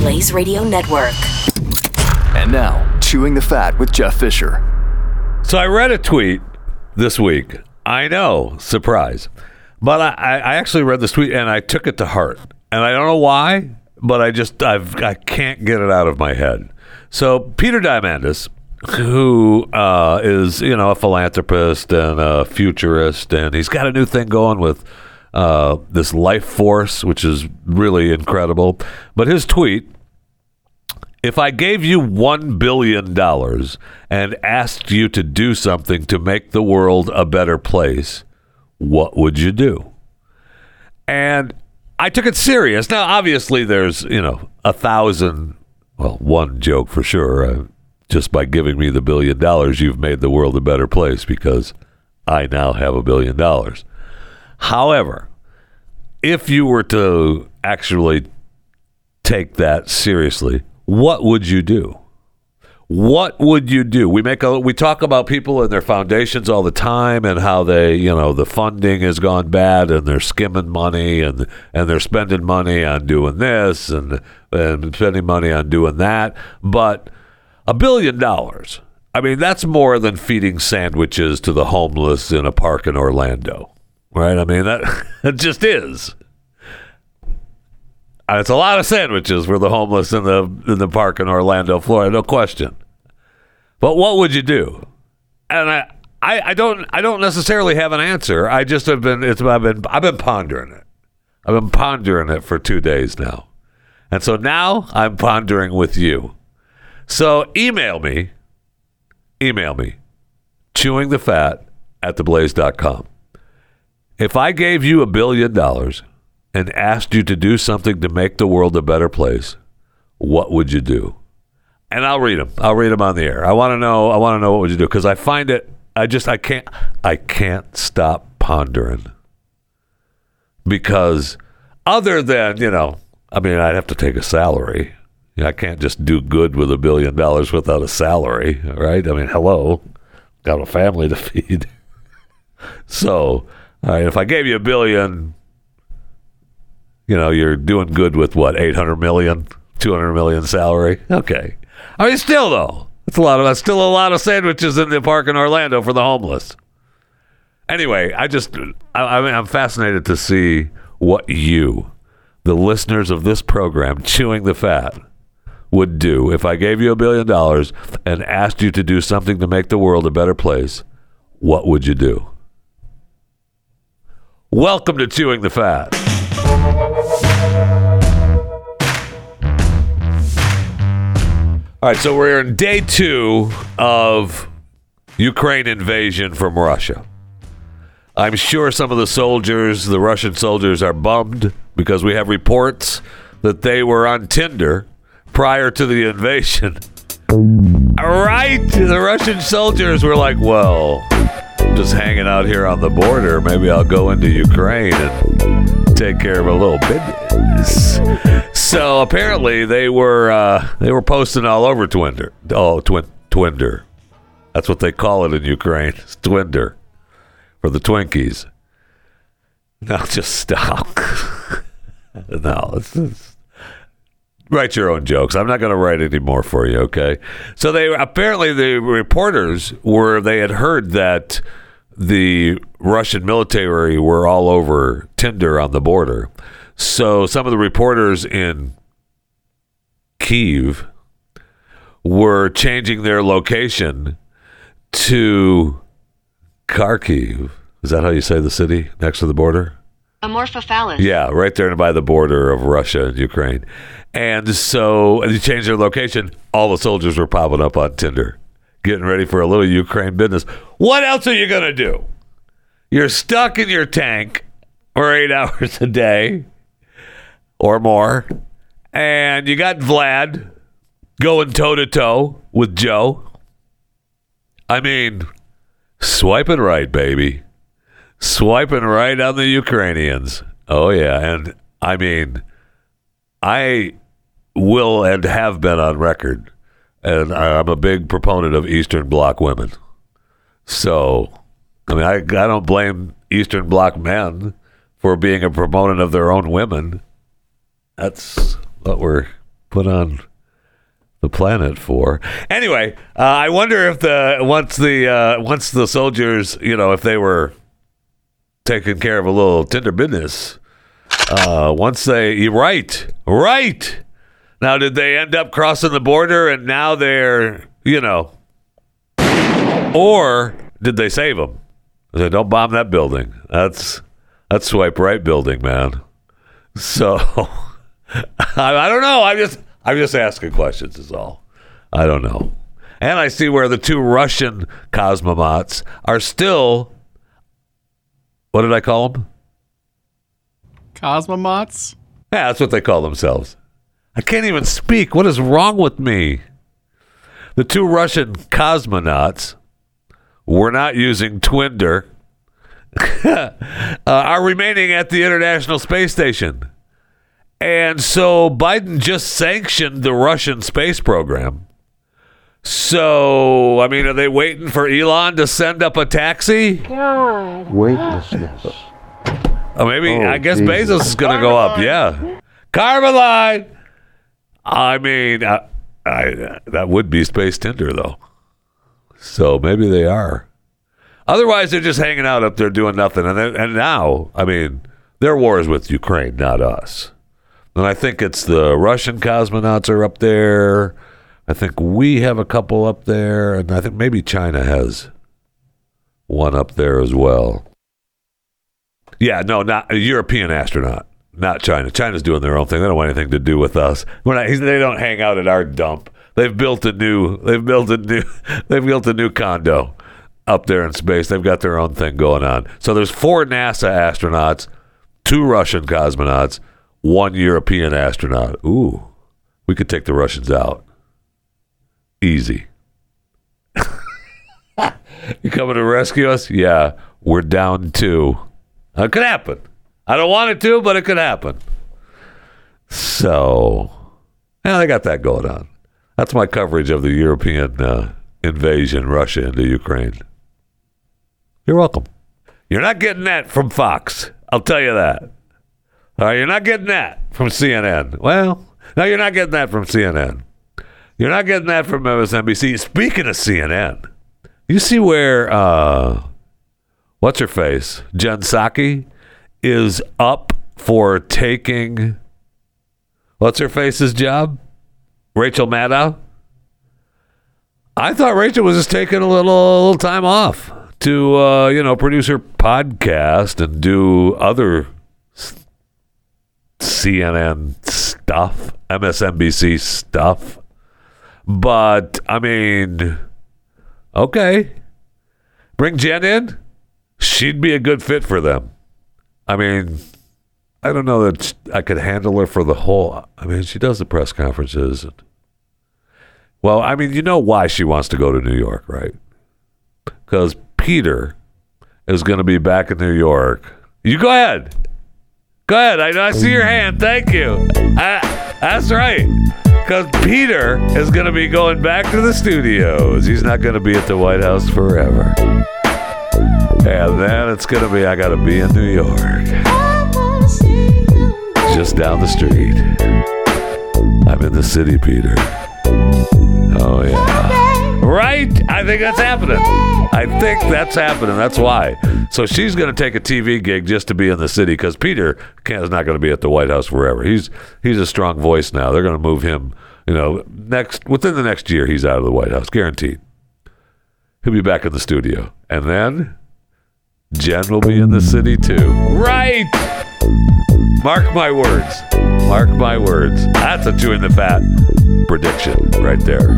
Blaze Radio Network. And now, Chewing the Fat with Jeff Fisher. So I read a tweet this week. I know, surprise. But I, I actually read this tweet and I took it to heart. And I don't know why, but I just I've I can't get it out of my head. So Peter Diamandis, who uh, is you know a philanthropist and a futurist, and he's got a new thing going with uh, this life force, which is really incredible. But his tweet if I gave you $1 billion and asked you to do something to make the world a better place, what would you do? And I took it serious. Now, obviously, there's, you know, a thousand, well, one joke for sure. Uh, just by giving me the billion dollars, you've made the world a better place because I now have a billion dollars. However, if you were to actually take that seriously, what would you do? What would you do? We make a we talk about people and their foundations all the time and how they, you know, the funding has gone bad and they're skimming money and and they're spending money on doing this and and spending money on doing that. But a billion dollars. I mean, that's more than feeding sandwiches to the homeless in a park in Orlando. Right? I mean, that it just is. And it's a lot of sandwiches for the homeless in the in the park in Orlando, Florida, no question. But what would you do? And I, I, I don't I don't necessarily have an answer. I just have been it's I've been I've been pondering it. I've been pondering it for two days now. And so now I'm pondering with you. So email me. Email me. Chewing the fat at theblaze.com. If I gave you a billion dollars and asked you to do something to make the world a better place, what would you do? And I'll read them. I'll read them on the air. I want to know. I want to know what would you do because I find it. I just I can't. I can't stop pondering because other than you know, I mean, I'd have to take a salary. I can't just do good with a billion dollars without a salary, right? I mean, hello, got a family to feed. so, right, if I gave you a billion, you know, you're doing good with what, 800 million, 200 million salary? Okay. I mean, still, though, it's a lot of, that's still a lot of sandwiches in the park in Orlando for the homeless. Anyway, I just, I, I mean, I'm fascinated to see what you, the listeners of this program, Chewing the Fat, would do if I gave you a billion dollars and asked you to do something to make the world a better place. What would you do? Welcome to Chewing the Fat. All right, so we're in day two of Ukraine invasion from Russia. I'm sure some of the soldiers, the Russian soldiers, are bummed because we have reports that they were on Tinder prior to the invasion. Right? The Russian soldiers were like, well, just hanging out here on the border. Maybe I'll go into Ukraine and take care of a little business. So apparently they were uh, they were posting all over Twinder. Oh, twin Twinder. That's what they call it in Ukraine. It's Twinder for the Twinkies. Now just stop. no, it's, it's, write your own jokes. I'm not going to write any more for you. Okay. So they apparently the reporters were they had heard that the Russian military were all over Tinder on the border. So some of the reporters in Kiev were changing their location to Kharkiv. Is that how you say the city next to the border? Amorphophallus. Yeah, right there by the border of Russia and Ukraine. And so they changed their location. All the soldiers were popping up on Tinder, getting ready for a little Ukraine business. What else are you going to do? You're stuck in your tank for eight hours a day or more, And you got Vlad going toe to toe with Joe. I mean, swiping right, baby. Swiping right on the Ukrainians. Oh, yeah. And I mean, I will and have been on record, and I'm a big proponent of Eastern Bloc women. So, I mean, I, I don't blame Eastern Bloc men for being a proponent of their own women. That's what we're put on the planet for. Anyway, uh, I wonder if the once the uh, once the soldiers, you know, if they were taking care of a little tender business, uh, once they right, right. Now, did they end up crossing the border and now they're, you know, or did they save them? They said, don't bomb that building. That's that's swipe right building, man. So I, I don't know. I'm just I'm just asking questions. Is all. I don't know. And I see where the two Russian cosmonauts are still. What did I call them? Cosmonauts? Yeah, that's what they call themselves. I can't even speak. What is wrong with me? The two Russian cosmonauts were not using Twinder, uh, are remaining at the International Space Station. And so Biden just sanctioned the Russian space program. So, I mean, are they waiting for Elon to send up a taxi? Weightlessness. Oh, maybe Oh, I guess Jesus. Bezos is going to go up. Yeah, Kármán line. I mean, I, I, that would be space Tinder though. So maybe they are. Otherwise, they're just hanging out up there doing nothing. And then, and now, I mean, their war is with Ukraine, not us. And I think it's the Russian cosmonauts are up there. I think we have a couple up there, and I think maybe China has one up there as well. Yeah, no, not a European astronaut, not China. China's doing their own thing. They don't want anything to do with us. We're not, they don't hang out at our dump. They've built a new. They've built a new. They've built a new condo up there in space. They've got their own thing going on. So there's four NASA astronauts, two Russian cosmonauts, one European astronaut. Ooh, we could take the Russians out. Easy. you coming to rescue us? Yeah, we're down two. It could happen. I don't want it to, but it could happen. So, yeah, they got that going on. That's my coverage of the European uh, invasion, Russia into Ukraine. You're welcome. You're not getting that from Fox. I'll tell you that. All right, you're not getting that from CNN. Well, no, you're not getting that from CNN. You're not getting that from MSNBC. Speaking of CNN, you see where uh, what's her face, Jen Psaki, is up for taking what's her face's job, Rachel Maddow. I thought Rachel was just taking a little, little time off to uh, you know produce her podcast and do other CNN stuff, MSNBC stuff. But I mean, okay, bring Jen in. She'd be a good fit for them. I mean, I don't know that I could handle her for the whole. I mean, she does the press conferences. And, well, I mean, you know why she wants to go to New York, right? Because Peter is going to be back in New York. You go ahead. Go ahead. I, I see your hand. Thank you. I, that's right. Because Peter is going to be going back to the studios. He's not going to be at the White House forever. And then it's going to be, I got to be in New York. Just down the street. I'm in the city, Peter. Oh, yeah. Right? I think that's happening. I think that's happening. That's why. So she's going to take a TV gig just to be in the city because Peter can't, is not going to be at the White House forever. He's he's a strong voice now. They're going to move him. You know, next within the next year, he's out of the White House, guaranteed. He'll be back in the studio, and then Jen will be in the city too. Right. Mark my words. Mark my words. That's a Chewing the Fat prediction right there.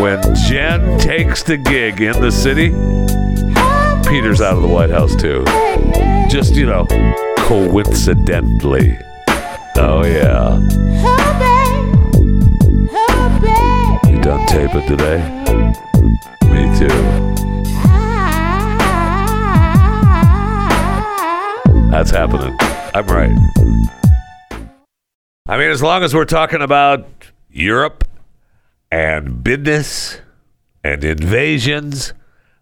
When Jen takes the gig in the city, Peter's out of the White House too. Just, you know, coincidentally. Oh, yeah. You done taping today? Me too. That's happening. I'm right. I mean, as long as we're talking about Europe and business and invasions,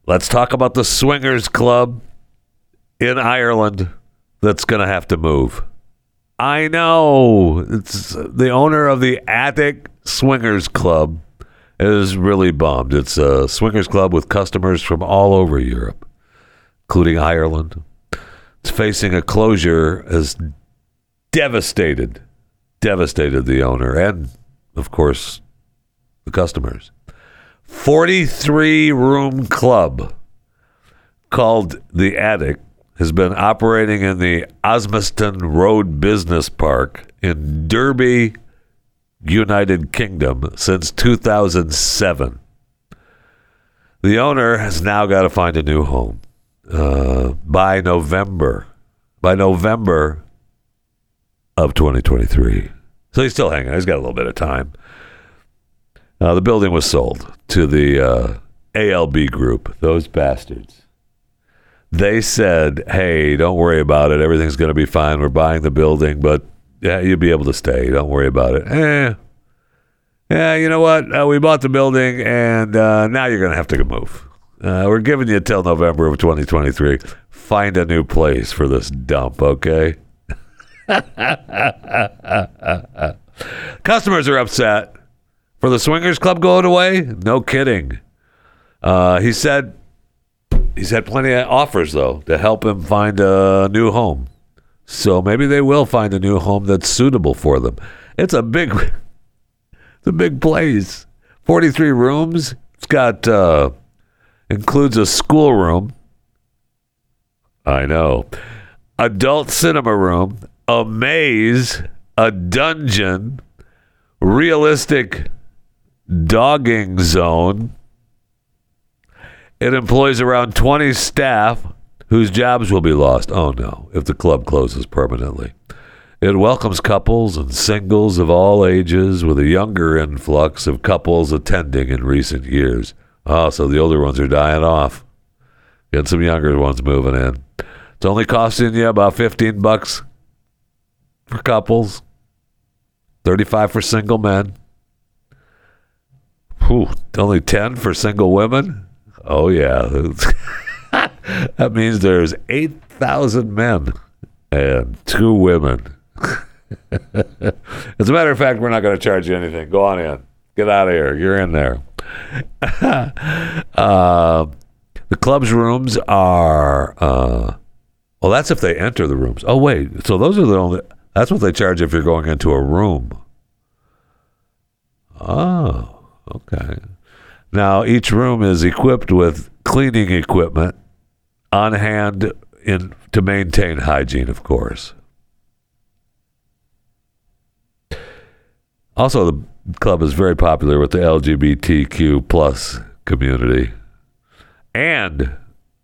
let's talk about the Swingers Club in Ireland that's going to have to move. I know. It's the owner of the Attic Swingers Club is really bummed. It's a swingers club with customers from all over Europe, including Ireland. It's facing a closure as devastated, devastated the owner and, of course, the customers. 43 room club called The Attic has been operating in the Osmaston Road Business Park in Derby, United Kingdom since 2007. The owner has now got to find a new home uh, by November. By November of 2023. So he's still hanging. He's got a little bit of time. Uh, the building was sold to the uh, ALB group, those bastards. They said, hey, don't worry about it. Everything's going to be fine. We're buying the building, but yeah, you'll be able to stay. Don't worry about it. Eh. Yeah, you know what? Uh, we bought the building, and uh, now you're going to have to move. Uh, we're giving you till November of 2023. Find a new place for this dump, okay? Customers are upset for the Swingers Club going away. No kidding. Uh, he said he's had plenty of offers though to help him find a new home. So maybe they will find a new home that's suitable for them. It's a big, it's a big place. Forty-three rooms. It's got uh, includes a schoolroom. I know. Adult cinema room, a maze, a dungeon, realistic dogging zone. It employs around 20 staff whose jobs will be lost. Oh no, if the club closes permanently. It welcomes couples and singles of all ages with a younger influx of couples attending in recent years. Oh, so the older ones are dying off. Get some younger ones moving in. It's only costing you about 15 bucks for couples, 35 for single men. Only 10 for single women? Oh, yeah. that means there's 8,000 men and two women. As a matter of fact, we're not going to charge you anything. Go on in. Get out of here. You're in there. uh, the club's rooms are. Uh, well, that's if they enter the rooms. Oh, wait. So those are the only. That's what they charge if you're going into a room. Oh, okay. Now, each room is equipped with cleaning equipment on hand in to maintain hygiene, of course. Also, the club is very popular with the LGBTQ plus community and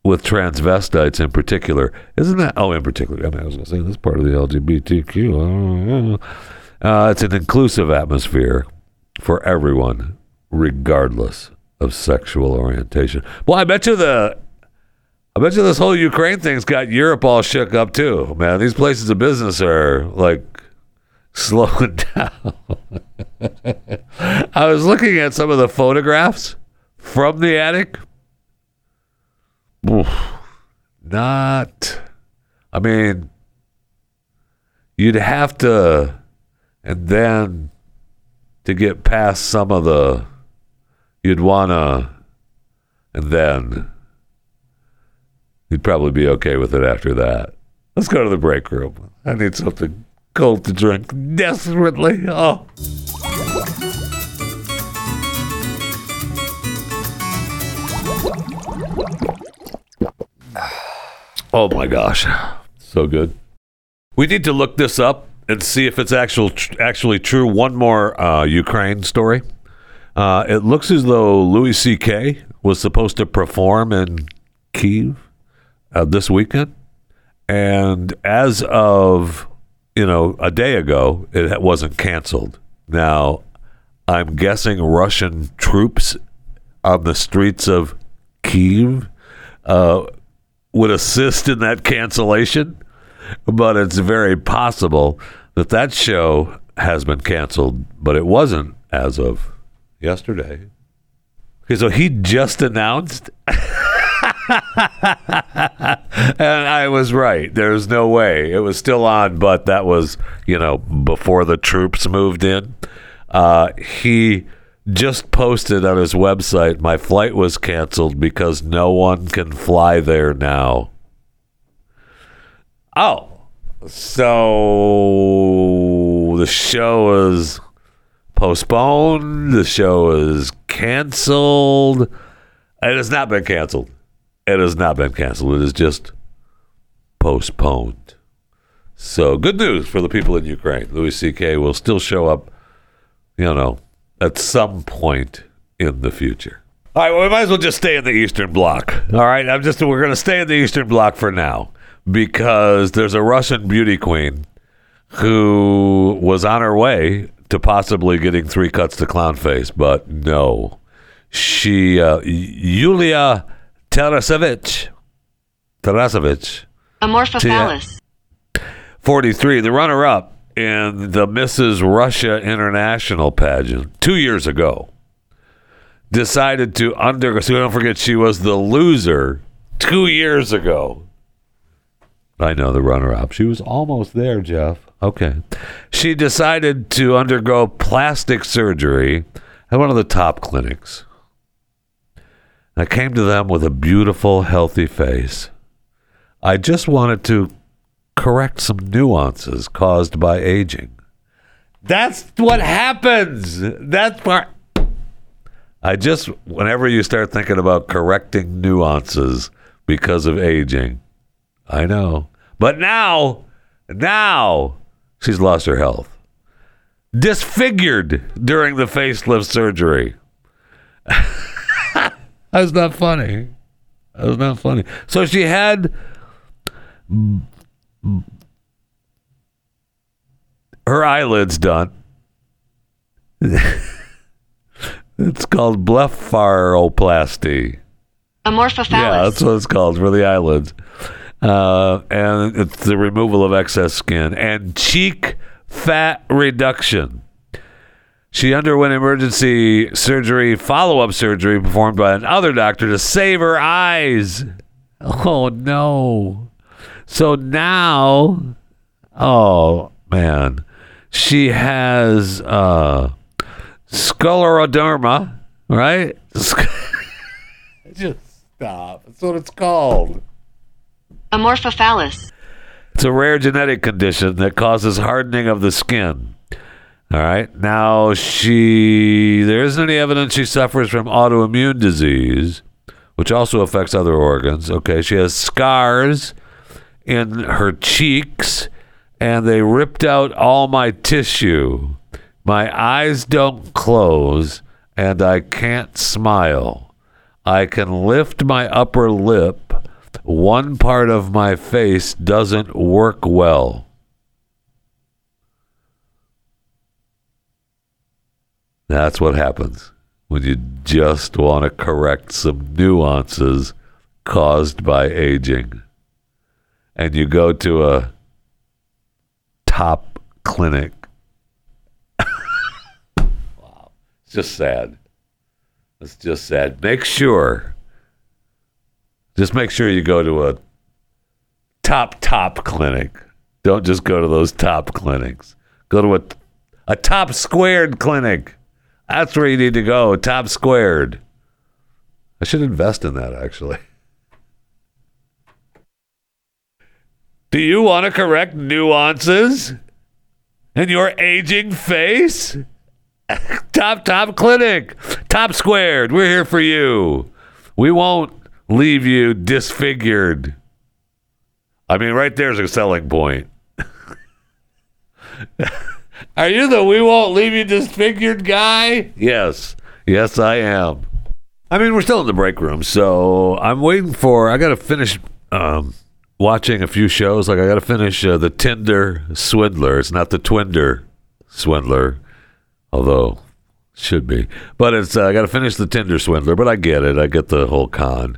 with transvestites in particular. Isn't that? Oh, in particular. I mean, I was going to say this part of the LGBTQ. Uh, it's an inclusive atmosphere for everyone, regardless of sexual orientation. Well, I bet you the. I bet you this whole Ukraine thing's got Europe all shook up too, man. These places of business are like slowing down. I was looking at some of the photographs from the attic. Oof, not, I mean, you'd have to, and then to get past some of the, you'd want to, and then you'd probably be okay with it after that. Let's go to the break room. I need something cold to drink desperately. Oh. Oh my gosh. So good. We need to look this up and see if it's actual actually true. One more uh, Ukraine story. Uh, it looks as though Louis C.K. was supposed to perform in Kiev uh, this weekend, and as of you know, a day ago, it wasn't canceled. Now, I'm guessing Russian troops on the streets of Kiev uh, would assist in that cancellation, but it's very possible that that show has been canceled, but it wasn't as of yesterday. Okay, so he just announced, and I was right. There's no way it was still on, but that was you know before the troops moved in. Uh, he just posted on his website, "My flight was canceled because no one can fly there now." Oh, so the show is postponed. The show is canceled. It has not been canceled. It has not been canceled. It is just postponed. So good news for the people in Ukraine. Louis C.K. will still show up, you know, at some point in the future. All right, well, we might as well just stay in the Eastern Bloc. All right, I'm just we're going to stay in the Eastern Bloc for now because there's a Russian beauty queen who was on her way to possibly getting three cuts to clown face, but no. She, uh, Yulia Tarasevich, Tarasevich, Amorphophallus. 43, the runner up in the Mrs. Russia International pageant two years ago, decided to undergo. So don't forget, she was the loser two years ago. I know the runner up. She was almost there, Jeff. Okay. She decided to undergo plastic surgery at one of the top clinics. I came to them with a beautiful, healthy face. I just wanted to correct some nuances caused by aging. That's what happens. That's part. I just, whenever you start thinking about correcting nuances because of aging, I know. But now, now, she's lost her health. Disfigured during the facelift surgery. That's not funny. That's not funny. So she had her eyelids done. it's called blepharoplasty. Amorphophallus. Yeah, that's what it's called for the eyelids. Uh, and it's the removal of excess skin and cheek fat reduction. She underwent emergency surgery, follow up surgery performed by another doctor to save her eyes. Oh, no. So now, oh, man, she has uh, scleroderma, right? Just stop. That's what it's called. Amorphophallus. It's a rare genetic condition that causes hardening of the skin. All right. Now, she, there isn't any evidence she suffers from autoimmune disease, which also affects other organs. Okay. She has scars in her cheeks, and they ripped out all my tissue. My eyes don't close, and I can't smile. I can lift my upper lip. One part of my face doesn't work well. That's what happens when you just want to correct some nuances caused by aging. And you go to a top clinic. wow. It's just sad. It's just sad. Make sure, just make sure you go to a top, top clinic. Don't just go to those top clinics. Go to a, a top squared clinic. That's where you need to go. Top squared. I should invest in that actually. Do you want to correct nuances in your aging face? top top clinic. Top squared. We're here for you. We won't leave you disfigured. I mean, right there's a selling point. Are you the we won't leave you disfigured guy? Yes. Yes, I am. I mean, we're still in the break room, so I'm waiting for. I got to finish um, watching a few shows. Like I got to finish uh, the Tinder Swindler. It's not the Twinder Swindler, although should be. But it's uh, I got to finish the Tinder Swindler. But I get it. I get the whole con.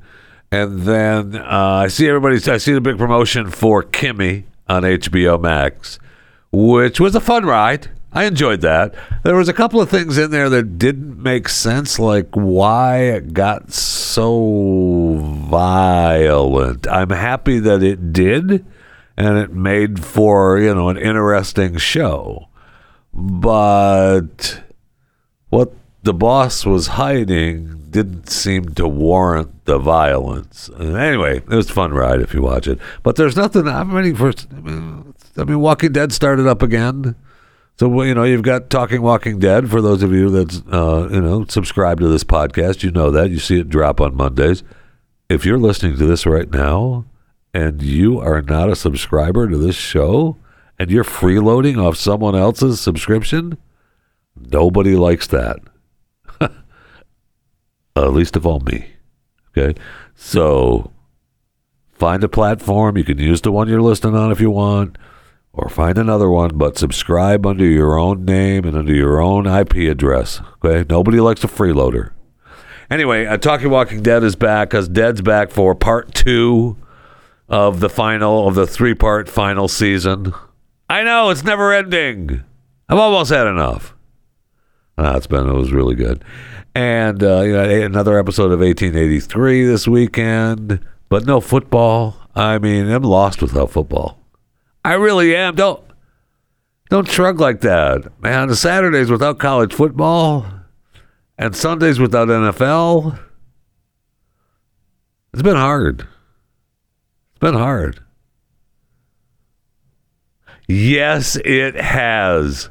And then uh, I see everybody's. I see the big promotion for Kimi on HBO Max, which was a fun ride. I enjoyed that. There was a couple of things in there that didn't make sense, like why it got so violent. I'm happy that it did, and it made for you know an interesting show. But what the boss was hiding didn't seem to warrant the violence. Anyway, it was a fun ride if you watch it. But there's nothing. I'm ready for. I mean, I mean, Walking Dead started up again. So you know you've got Talking Walking Dead. For those of you that uh, you know subscribe to this podcast, you know that you see it drop on Mondays. If you're listening to this right now and you are not a subscriber to this show and you're freeloading off someone else's subscription, nobody likes that. Uh, least of all me. Okay, so find a platform. You can use the one you're listening on if you want or find another one, but subscribe under your own name and under your own IP address. Okay, nobody likes a freeloader. Anyway, uh, Talking Walking Dead is back because Dead's back for part two of the final of the three part final season. I know it's never ending. I've almost had enough. Ah, it's been it was really good, and uh, you know another episode of 1883 this weekend, but no football. I mean, I'm lost without football. I really am. Don't don't shrug like that, man. Saturdays without college football and Sundays without NFL. It's been hard. It's been hard. Yes, it has.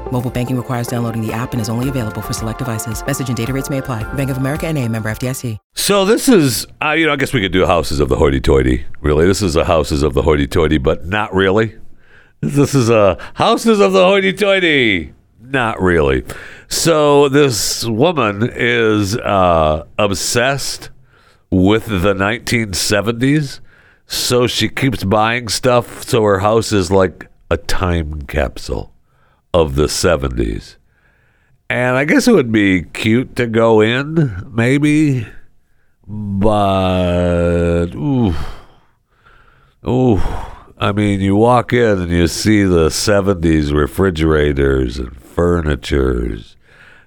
Mobile banking requires downloading the app and is only available for select devices. Message and data rates may apply. Bank of America and a member FDIC. So this is, uh, you know, I guess we could do houses of the hoity-toity. Really, this is a houses of the hoity-toity, but not really. This is a houses of the hoity-toity. Not really. So this woman is uh, obsessed with the 1970s. So she keeps buying stuff. So her house is like a time capsule of the 70s. And I guess it would be cute to go in, maybe. But, ooh. Ooh. I mean, you walk in and you see the 70s refrigerators and furnitures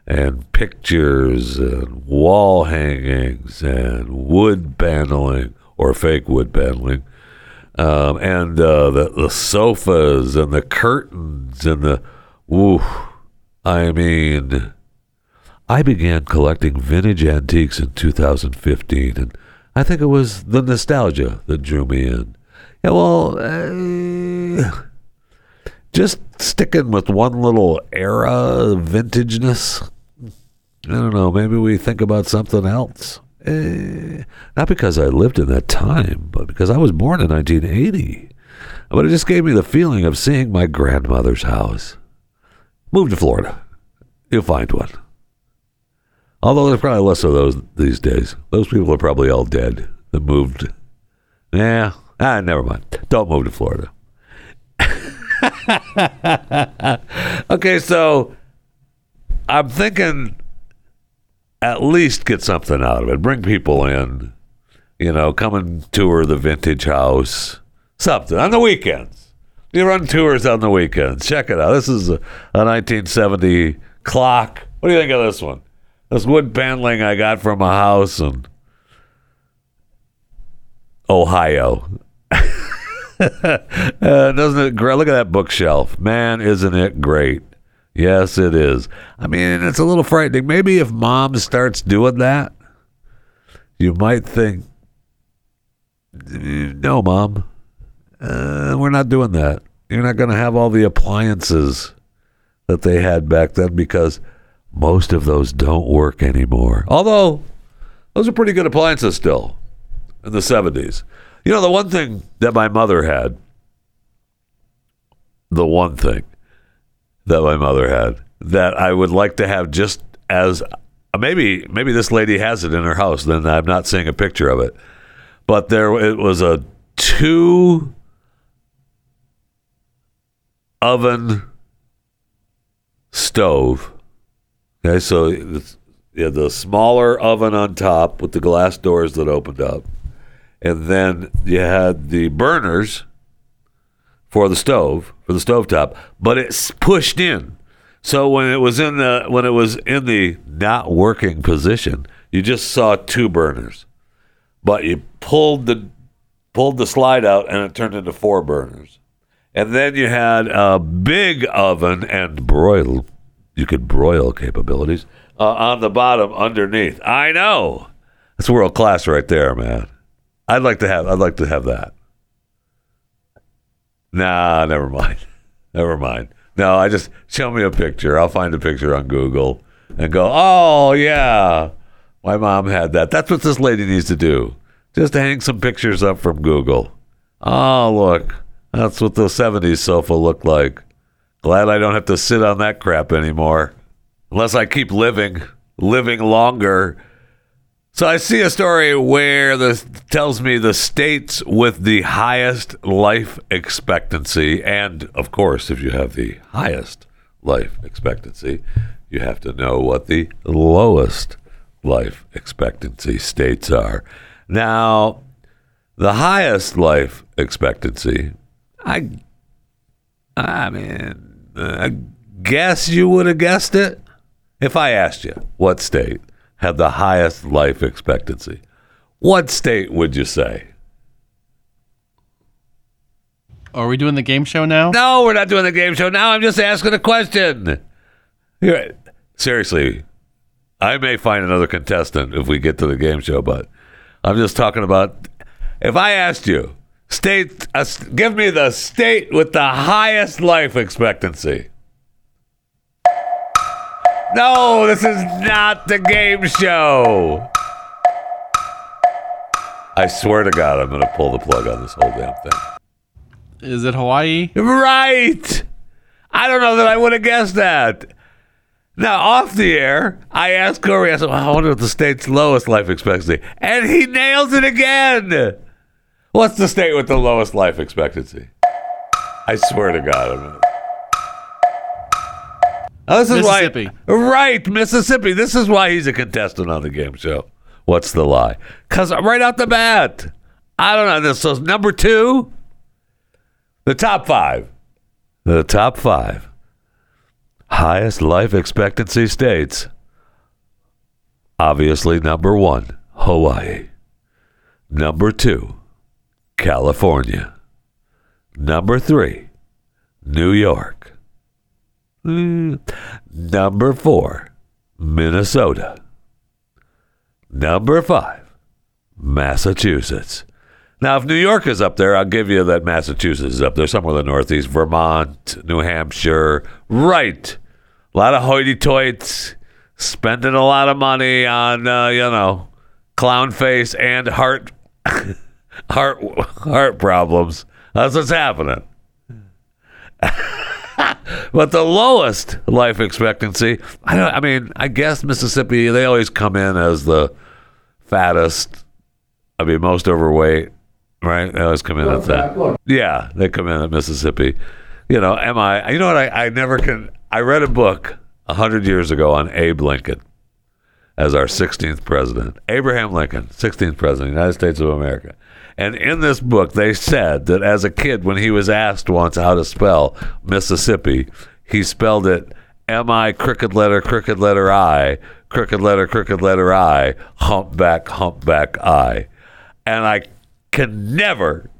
and pictures and wall hangings and wood paneling or fake wood paneling um, and uh, the, the sofas and the curtains and the ooh i mean i began collecting vintage antiques in 2015 and i think it was the nostalgia that drew me in yeah well uh, just sticking with one little era of vintageness i don't know maybe we think about something else Eh, not because I lived in that time, but because I was born in 1980. But it just gave me the feeling of seeing my grandmother's house. Move to Florida. You'll find one. Although there's probably less of those these days. Those people are probably all dead that moved. Yeah. Ah, never mind. Don't move to Florida. okay, so I'm thinking at least get something out of it. Bring people in, you know, come and tour the vintage house, something on the weekends. You run tours on the weekends. Check it out. This is a, a 1970 clock. What do you think of this one? This wood paneling I got from a house in Ohio. uh, doesn't it great? Look at that bookshelf. Man, isn't it great? Yes, it is. I mean, it's a little frightening. Maybe if mom starts doing that, you might think, no, mom, uh, we're not doing that. You're not going to have all the appliances that they had back then because most of those don't work anymore. Although, those are pretty good appliances still in the 70s. You know, the one thing that my mother had, the one thing that my mother had that I would like to have just as maybe maybe this lady has it in her house then I'm not seeing a picture of it but there it was a two oven stove okay so had the smaller oven on top with the glass doors that opened up and then you had the burners for the stove for the stovetop, but it's pushed in. So when it was in the when it was in the not working position, you just saw two burners. But you pulled the pulled the slide out and it turned into four burners. And then you had a big oven and broil you could broil capabilities uh, on the bottom underneath. I know. That's world class right there, man. I'd like to have I'd like to have that. Nah, never mind. Never mind. No, I just show me a picture. I'll find a picture on Google and go, oh, yeah, my mom had that. That's what this lady needs to do. Just hang some pictures up from Google. Oh, look, that's what the 70s sofa looked like. Glad I don't have to sit on that crap anymore. Unless I keep living, living longer so I see a story where this tells me the states with the highest life expectancy, and of course, if you have the highest life expectancy, you have to know what the lowest life expectancy states are. Now, the highest life expectancy, I, I mean, I guess you would have guessed it if I asked you what state had the highest life expectancy. What state would you say? Are we doing the game show now? No, we're not doing the game show now. I'm just asking a question. Seriously, I may find another contestant if we get to the game show, but I'm just talking about if I asked you, state, uh, give me the state with the highest life expectancy. No, this is not the game show. I swear to God, I'm going to pull the plug on this whole damn thing. Is it Hawaii? Right. I don't know that I would have guessed that. Now, off the air, I asked Corey, I said, well, I wonder what the state's lowest life expectancy. And he nails it again. What's the state with the lowest life expectancy? I swear to God, I'm. Oh, this is Mississippi. why, right, Mississippi. This is why he's a contestant on the game show. What's the lie? Because right out the bat, I don't know. This so number two, the top five, the top five highest life expectancy states. Obviously, number one, Hawaii. Number two, California. Number three, New York. Mm. Number four, Minnesota. Number five, Massachusetts. Now, if New York is up there, I'll give you that Massachusetts is up there, somewhere in the Northeast, Vermont, New Hampshire. Right. A lot of hoity toits spending a lot of money on, uh, you know, clown face and heart, heart, heart problems. That's what's happening. but the lowest life expectancy, I don't. I mean, I guess Mississippi. They always come in as the fattest. I mean, most overweight, right? They always come in at that. Yeah, they come in at Mississippi. You know, am I? You know what? I, I never can. I read a book a hundred years ago on Abe Lincoln as our 16th president, Abraham Lincoln, 16th president of the United States of America. And in this book, they said that as a kid, when he was asked once how to spell Mississippi, he spelled it M I crooked letter, crooked letter I, crooked letter, crooked letter I, humpback, humpback I. And I can never,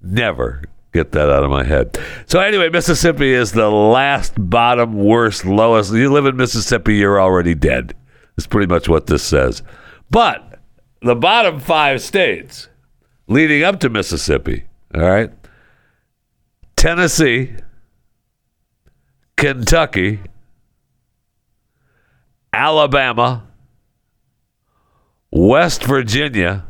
never Get that out of my head. So anyway, Mississippi is the last bottom, worst, lowest. You live in Mississippi, you're already dead. That's pretty much what this says. But the bottom five states leading up to Mississippi, all right? Tennessee, Kentucky, Alabama, West Virginia,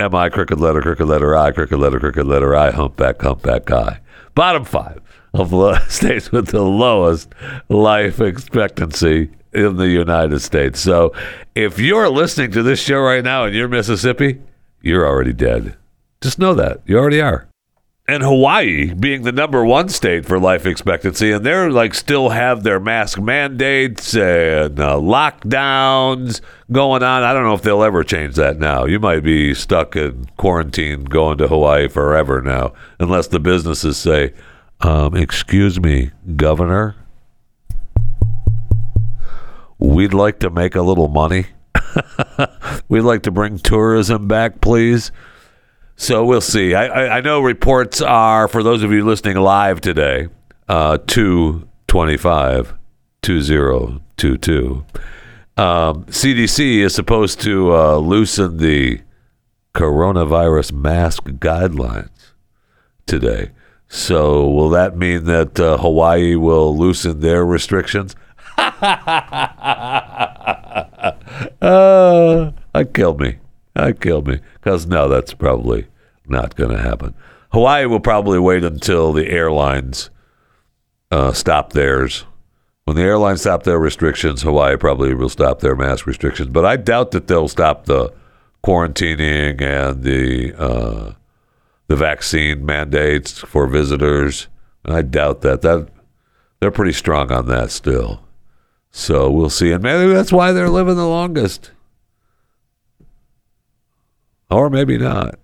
M I crooked letter, crooked letter I, crooked letter, crooked letter I, humpback, humpback I. Bottom five of states with the lowest life expectancy in the United States. So if you're listening to this show right now and you're Mississippi, you're already dead. Just know that. You already are and Hawaii being the number one state for life expectancy, and they're like still have their mask mandates and uh, lockdowns going on. I don't know if they'll ever change that now. You might be stuck in quarantine going to Hawaii forever now, unless the businesses say, um, "Excuse me, Governor, we'd like to make a little money. we'd like to bring tourism back, please." So we'll see. I, I, I know reports are, for those of you listening live today, uh, 225 2022. Um, CDC is supposed to uh, loosen the coronavirus mask guidelines today. So will that mean that uh, Hawaii will loosen their restrictions? uh, that killed me. That killed me. Because no, that's probably not going to happen. Hawaii will probably wait until the airlines uh, stop theirs. When the airlines stop their restrictions, Hawaii probably will stop their mask restrictions. But I doubt that they'll stop the quarantining and the uh, the vaccine mandates for visitors. I doubt that. That they're pretty strong on that still. So we'll see. And maybe that's why they're living the longest. Or maybe not.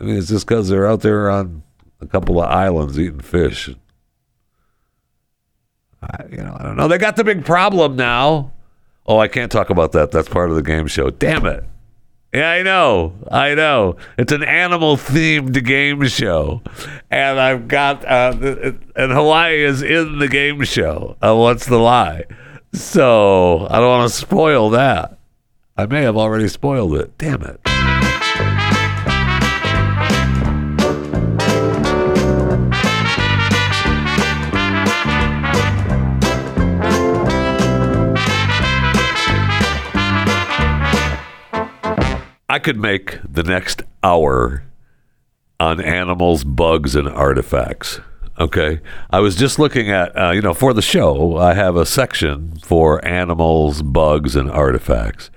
I mean, it's just because they're out there on a couple of islands eating fish. I, you know, I don't know. They got the big problem now. Oh, I can't talk about that. That's part of the game show. Damn it. Yeah, I know. I know. It's an animal themed game show. And I've got, uh, and Hawaii is in the game show. Uh, what's the lie? So I don't want to spoil that. I may have already spoiled it. Damn it. I could make the next hour on animals, bugs, and artifacts. Okay. I was just looking at, uh, you know, for the show, I have a section for animals, bugs, and artifacts.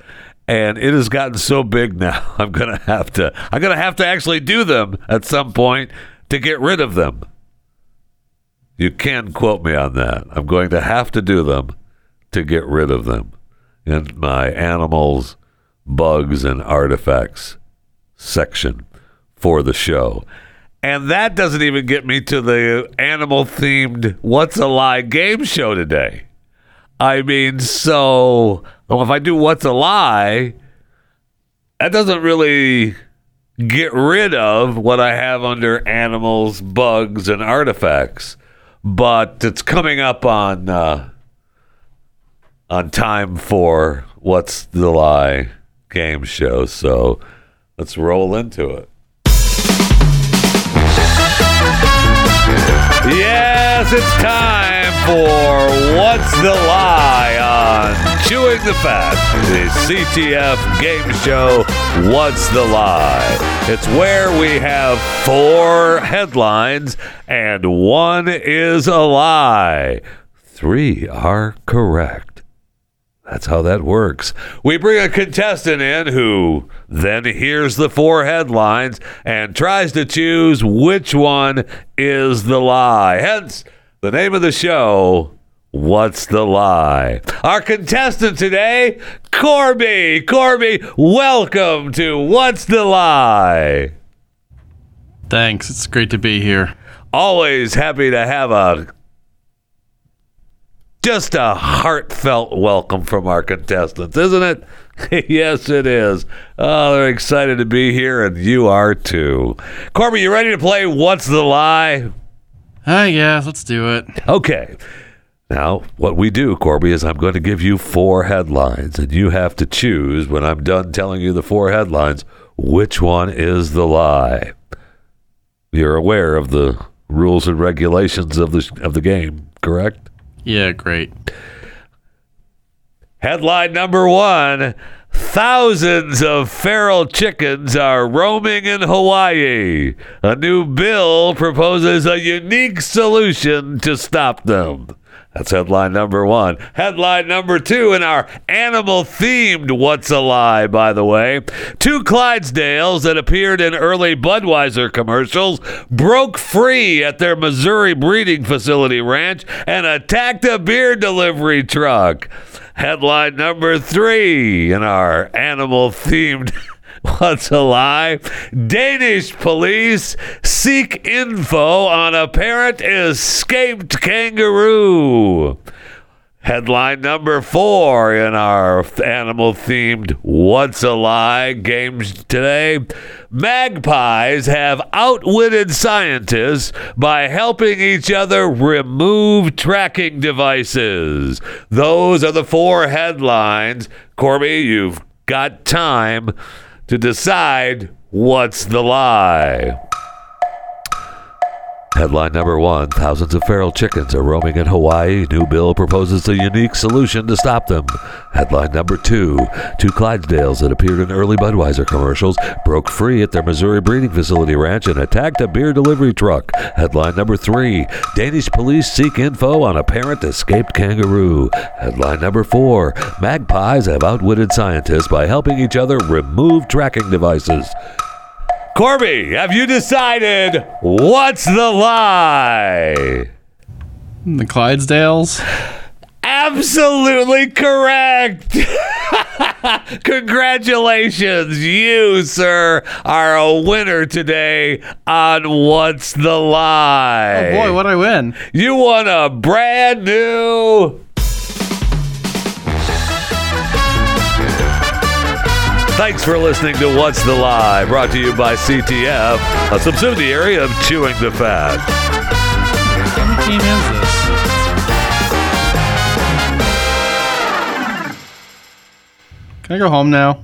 And it has gotten so big now, I'm to have to, I'm to have to actually do them at some point to get rid of them. You can quote me on that. I'm going to have to do them to get rid of them And my animals, bugs and artifacts section for the show. And that doesn't even get me to the animal themed What's a Lie game show today. I mean, so well, if I do What's a Lie, that doesn't really get rid of what I have under animals, bugs, and artifacts. But it's coming up on uh, on time for What's the Lie game show. So let's roll into it. Yes, it's time for What's the Lie on Chewing the Fat, the CTF game show. What's the Lie? It's where we have four headlines and one is a lie. Three are correct. That's how that works. We bring a contestant in who then hears the four headlines and tries to choose which one is the lie. Hence, the name of the show, What's the Lie? Our contestant today, Corby. Corby, welcome to What's the Lie? Thanks. It's great to be here. Always happy to have a just a heartfelt welcome from our contestants, isn't it? yes, it is. Oh, they're excited to be here, and you are too. Corby, you ready to play What's the Lie? Ah, yeah, let's do it. Okay. Now, what we do, Corby, is I'm going to give you four headlines, and you have to choose when I'm done telling you the four headlines which one is the lie. You're aware of the rules and regulations of the of the game, correct? Yeah, great. Headline number one Thousands of feral chickens are roaming in Hawaii. A new bill proposes a unique solution to stop them. That's headline number one. Headline number two in our animal themed What's a Lie, by the way. Two Clydesdales that appeared in early Budweiser commercials broke free at their Missouri breeding facility ranch and attacked a beer delivery truck. Headline number three in our animal themed What's a lie? Danish police seek info on apparent escaped kangaroo. Headline number four in our animal themed What's a Lie games today. Magpies have outwitted scientists by helping each other remove tracking devices. Those are the four headlines. Corby, you've got time to decide what's the lie. Headline number one Thousands of feral chickens are roaming in Hawaii. New bill proposes a unique solution to stop them. Headline number two Two Clydesdales that appeared in early Budweiser commercials broke free at their Missouri breeding facility ranch and attacked a beer delivery truck. Headline number three Danish police seek info on apparent escaped kangaroo. Headline number four Magpies have outwitted scientists by helping each other remove tracking devices. Corby, have you decided what's the lie? The Clydesdales? Absolutely correct. Congratulations. You, sir, are a winner today on What's the Lie? Oh boy, what'd I win? You won a brand new. Thanks for listening to What's the Lie, brought to you by CTF, a subsidiary of Chewing the Fat. Can I go home now?